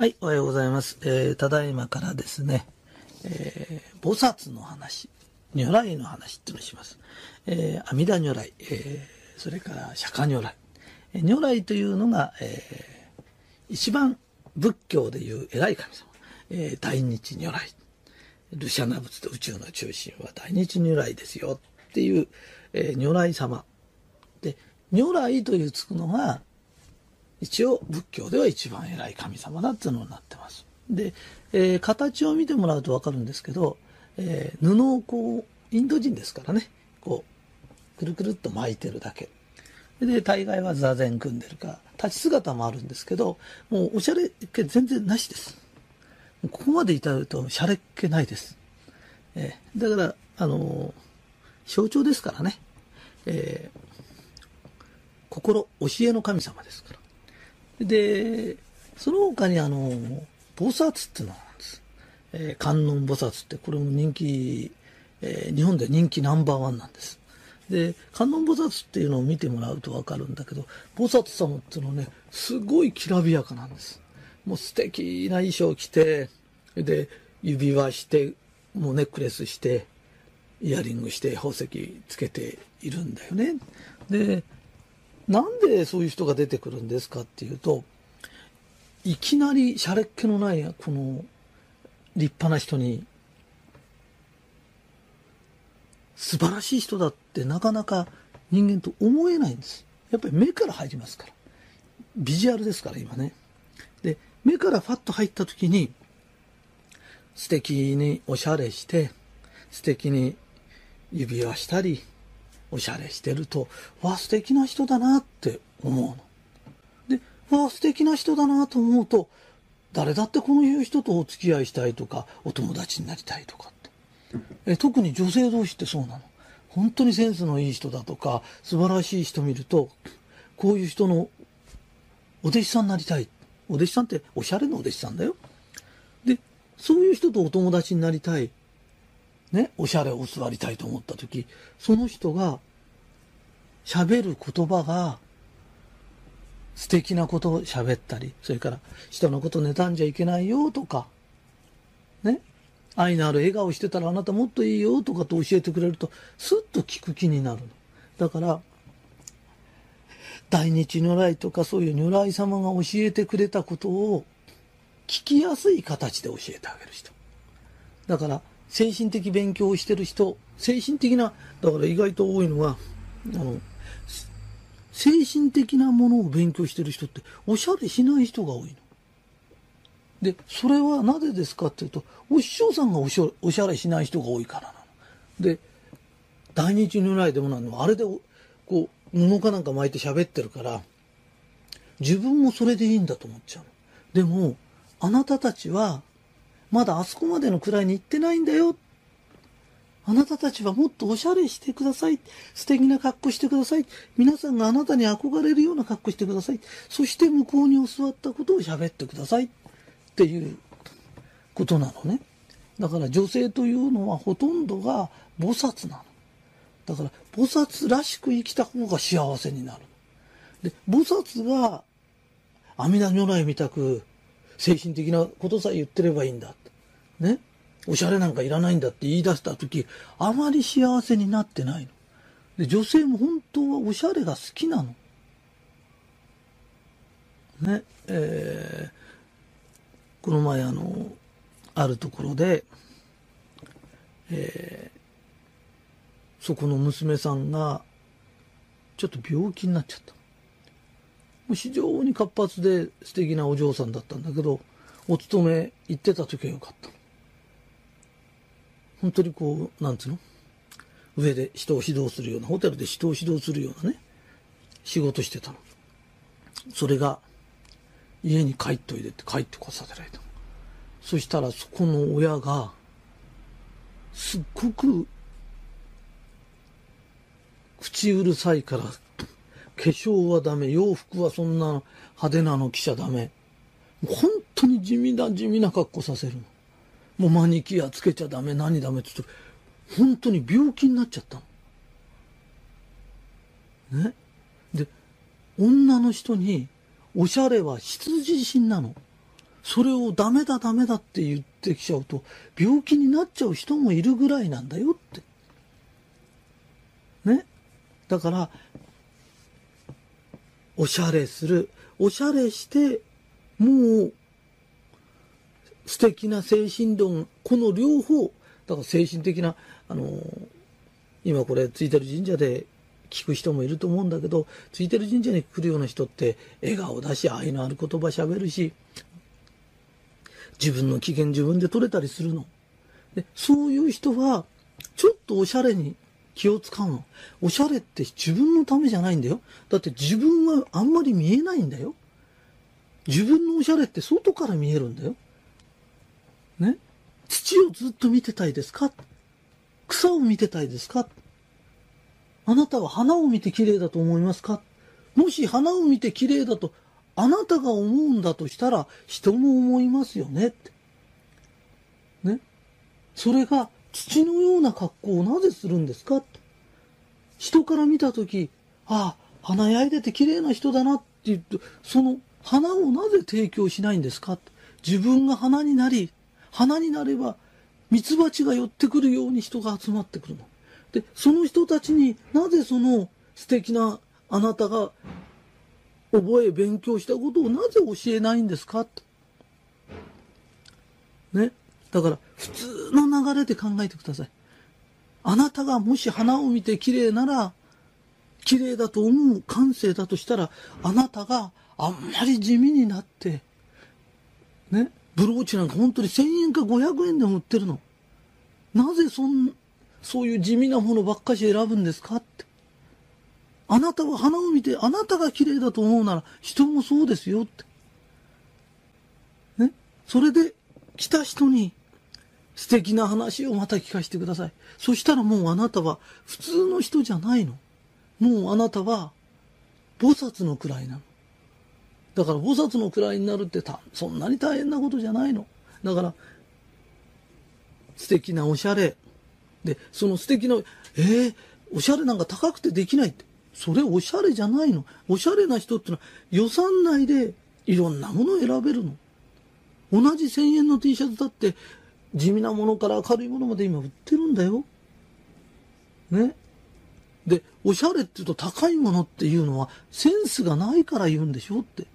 はい、おはようございます。えー、ただいまからですね、えー、菩薩の話、如来の話っていうのをします。えー、阿弥陀如来、えー、それから釈迦如来。えー如来というのが、えー、一番仏教でいう偉い神様。えー、大日如来。ルシャナ仏と宇宙の中心は大日如来ですよっていう、えー如来様。で、如来というつくのが、一応仏教では一番偉い神様だっていうのになってます。で、えー形を見てもらうとわかるんですけど、えー布をこう、インド人ですからね、こう、くるくるっと巻いてるだけ。で、大概は座禅組んでるか、立ち姿もあるんですけど、もうおしゃれっ気全然なしです。ここまで至ると、しゃれっ気ないです。えーだから、あの象徴ですからね。えー心、教えの神様ですから。で、その他にあの、菩薩っていうのがあるんです。えー観音菩薩って、これも人気、えー日本で人気ナンバーワンなんです。で、観音菩薩っていうのを見てもらうとわかるんだけど、菩薩様っていうのはね、すごいきらびやかなんです。もう素敵な衣装着て、で、指輪して、もうネックレスして、イヤリングして宝石つけているんだよね。で、なんでそういう人が出てくるんですかっていうと、いきなりシャレっ気のない、この、立派な人に、素晴らしい人だってなかなか人間と思えないんです。やっぱり目から入りますから。ビジュアルですから、今ね。で、目からファッと入った時に、素敵におしゃれして、素敵に指輪したり、おしゃれしてると、わあ、素敵な人だなって思うの。で、わ、素敵な人だなと思うと、誰だってこのいう人とお付き合いしたいとか、お友達になりたいとかって。え特に女性同士ってそうなの。本当にセンスのいい人だとか、素晴らしい人見ると、こういう人のお弟子さんになりたい。お弟子さんっておしゃれなお弟子さんだよ。で、そういう人とお友達になりたい。ね、おしゃれを教わりたいと思った時、その人が喋る言葉が素敵なことを喋ったり、それから人のこと妬んじゃいけないよとか、ね、愛のある笑顔してたらあなたもっといいよとかと教えてくれると、スッと聞く気になるの。だから、大日如来とかそういう如来様が教えてくれたことを聞きやすい形で教えてあげる人。だから、精神的勉強をしてる人、精神的な、だから意外と多いのは、あの、精神的なものを勉強してる人って、おしゃれしない人が多いの。で、それはなぜですかっていうと、お師匠さんがおしゃおしゃれしない人が多いからなの。で、大日如来でもなの、あれで、こう、布かなんか巻いて喋ってるから、自分もそれでいいんだと思っちゃうの。でも、あなたたちは、まだあそこまでの位に行ってないんだよ。あなたたちはもっとおしゃれしてください。素敵な格好してください。皆さんがあなたに憧れるような格好してください。そして向こうに教わったことを喋ってください。っていうことなのね。だから女性というのはほとんどが菩薩なの。だから菩薩らしく生きた方が幸せになる。で、菩薩が阿弥陀如来みたく精神的なことさえ言ってればいいんだ。ね。おしゃれなんかいらないんだって言い出した時、あまり幸せになってないの。で、女性も本当はおしゃれが好きなの。ね。えーこの前あの、あるところで、えーそこの娘さんが、ちょっと病気になっちゃった。もう非常に活発で素敵なお嬢さんだったんだけど、お勤め行ってた時はよかった。本当にこう、なんつうの？上で人を指導するような、ホテルで人を指導するようなね、仕事してたの。それが、家に帰っといでって帰ってこさせられた。そしたらそこの親が、すっごく、口うるさいから、化粧はダメ、洋服はそんな派手なの着ちゃダメ。本当に地味な地味な格好させるの。もうマニキュアつけちゃダメ、何ダメって言って、本当に病気になっちゃったの。ね？で、女の人に、おしゃれは必需品なの。それをダメだダメだって言ってきちゃうと、病気になっちゃう人もいるぐらいなんだよって。ね？だから、おしゃれする。おしゃれして、もう、素敵な精神論、この両方、だから精神的な、あの、今これついてる神社で聞く人もいると思うんだけど、ついてる神社に来るような人って笑顔だし、愛のある言葉喋るし、自分の機嫌自分で取れたりするの。で、そういう人は、ちょっとおしゃれに気を使うの。おしゃれって自分のためじゃないんだよ。だって自分はあんまり見えないんだよ。自分のおしゃれって外から見えるんだよ。ね。土をずっと見てたいですか？草を見てたいですか？あなたは花を見て綺麗だと思いますか？もし花を見て綺麗だとあなたが思うんだとしたら人も思いますよね。って。ね。それが土のような格好をなぜするんですか？人から見たとき、ああ、花焼いてて綺麗な人だなって言って、その花をなぜ提供しないんですか？自分が花になり、花になれば、ミツバチが寄ってくるように人が集まってくるの。で、その人たちになぜその素敵なあなたが覚え勉強したことをなぜ教えないんですか？とね。だから普通の流れで考えてください。あなたがもし花を見て綺麗なら、綺麗だと思う感性だとしたら、あなたがあんまり地味になって、ね、ブローチなんか本当に1000円か500円でも売ってるの。なぜそん、そういう地味なものばっかし選ぶんですかって。あなたは花を見て、あなたが綺麗だと思うなら、人もそうですよって。ね。それで、来た人に、素敵な話をまた聞かせてください。そしたらもうあなたは普通の人じゃないの。もうあなたは、菩薩の位なの。だから菩薩の位になるってた、そんなに大変なことじゃないの。だから、素敵なおしゃれ。で、その素敵な、えー、おしゃれなんか高くてできないって。それおしゃれじゃないの。おしゃれな人ってのは予算内でいろんなものを選べるの。同じ1000円の T シャツだって地味なものから明るいものまで今売ってるんだよ。ね。で、おしゃれって言うと高いものっていうのはセンスがないから言うんでしょって。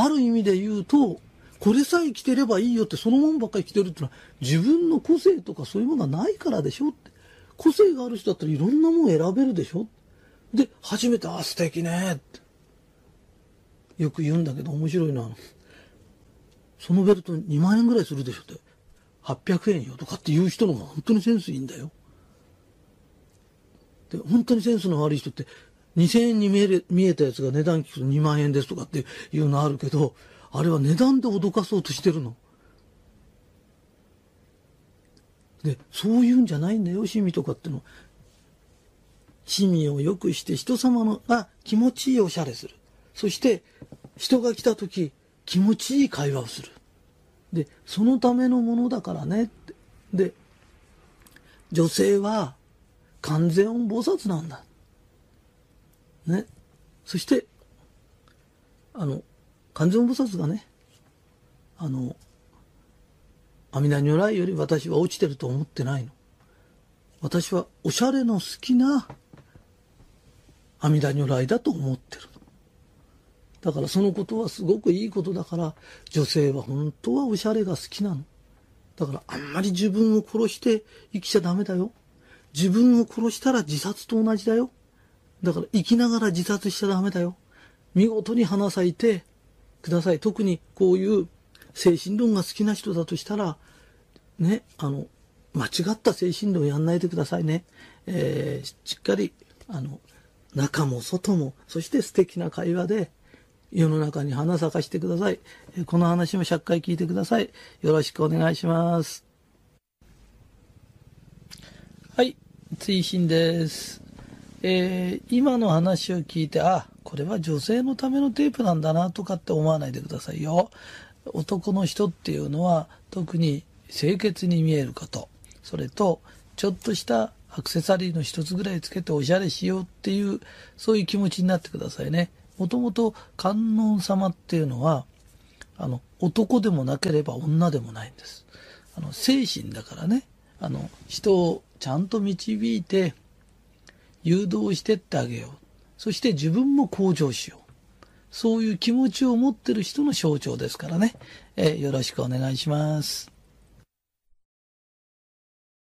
ある意味で言うと、これさえ着てればいいよってそのもんばっかり着てるってのは自分の個性とかそういうものがないからでしょって。個性がある人だったらいろんなもん選べるでしょで、初めて、あ、素敵ねって。よく言うんだけど面白いな。そのベルト2万円ぐらいするでしょって。800円よとかって言う人の方が本当にセンスいいんだよ。で、本当にセンスの悪い人って2000円に見え見えたやつが値段聞くと2万円ですとかっていうのあるけど、あれは値段で脅かそうとしてるの。で、そういうんじゃないんだよ、趣味とかっての。趣味を良くして人様のが気持ちいいおしゃれする。そして、人が来た時、気持ちいい会話をする。で、そのためのものだからねって。で、女性は完全音菩薩なんだ。ね。そして、あの、完全菩薩がね、あの、阿弥陀如来より私は落ちてると思ってないの。私はおしゃれの好きな阿弥陀如来だと思ってる。だからそのことはすごくいいことだから、女性は本当はおしゃれが好きなの。だからあんまり自分を殺して生きちゃダメだよ。自分を殺したら自殺と同じだよ。だから生きながら自殺しちゃダメだよ。見事に花咲いてください。特にこういう精神論が好きな人だとしたら、ね、あの、間違った精神論やんないでくださいね。えー、しっかり、あの、中も外も、そして素敵な会話で、世の中に花咲かしてください。この話も100回聞いてください。よろしくお願いします。はい、追伸です。えー、今の話を聞いて、あ、これは女性のためのテープなんだなとかって思わないでくださいよ。男の人っていうのは特に清潔に見えること、それとちょっとしたアクセサリーの一つぐらいつけておしゃれしようっていう、そういう気持ちになってくださいね。もともと観音様っていうのは、あの、男でもなければ女でもないんです。あの、精神だからね、あの、人をちゃんと導いて、誘導してってあげよう。そして自分も向上しよう。そういう気持ちを持ってる人の象徴ですからね。え、よろしくお願いします。